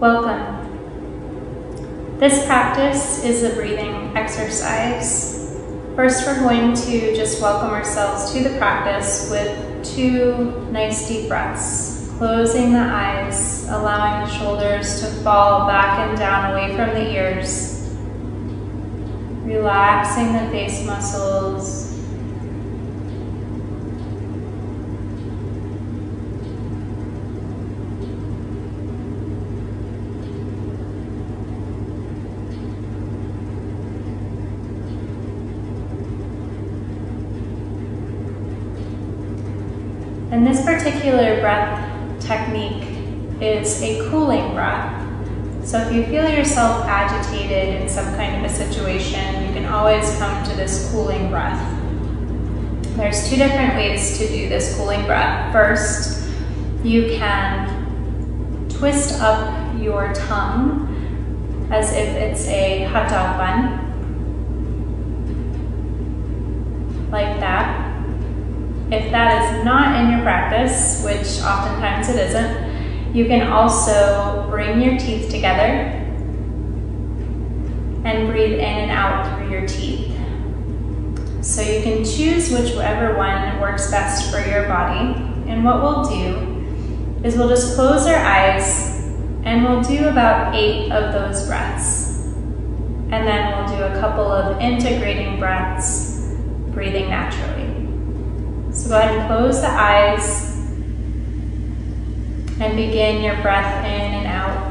Welcome. This practice is a breathing exercise. First, we're going to just welcome ourselves to the practice with two nice deep breaths. Closing the eyes, allowing the shoulders to fall back and down away from the ears. Relaxing the face muscles, And this particular breath technique is a cooling breath. So if you feel yourself agitated in some kind of a situation, you can always come to this cooling breath. There's two different ways to do this cooling breath. First, you can twist up your tongue as if it's a hot dog bun, like that. If that is not in your practice, which oftentimes it isn't, you can also bring your teeth together and breathe in and out through your teeth. So you can choose whichever one works best for your body. And what we'll do is we'll just close our eyes and we'll do about eight of those breaths. And then we'll do a couple of integrating breaths, breathing naturally. Go ahead and close the eyes and begin your breath in and out.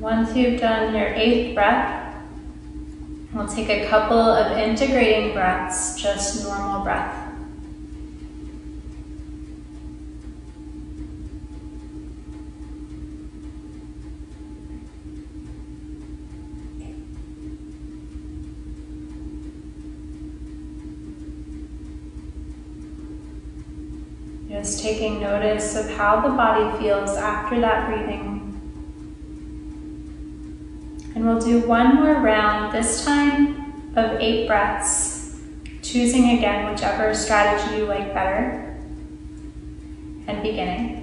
Once you've done your eighth breath, we'll take a couple of integrating breaths, just normal breath. Just taking notice of how the body feels after that breathing. And we'll do one more round, this time of eight breaths, choosing again whichever strategy you like better, and beginning.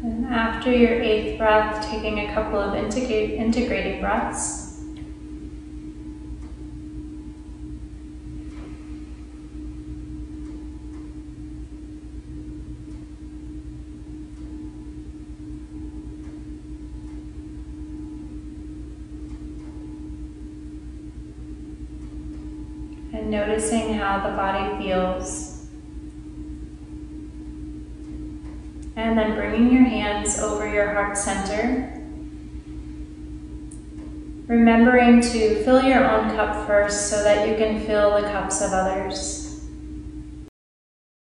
And after your eighth breath, taking a couple of integrating breaths. And noticing how the body feels. And then bringing your hands over your heart center. Remembering to fill your own cup first so that you can fill the cups of others.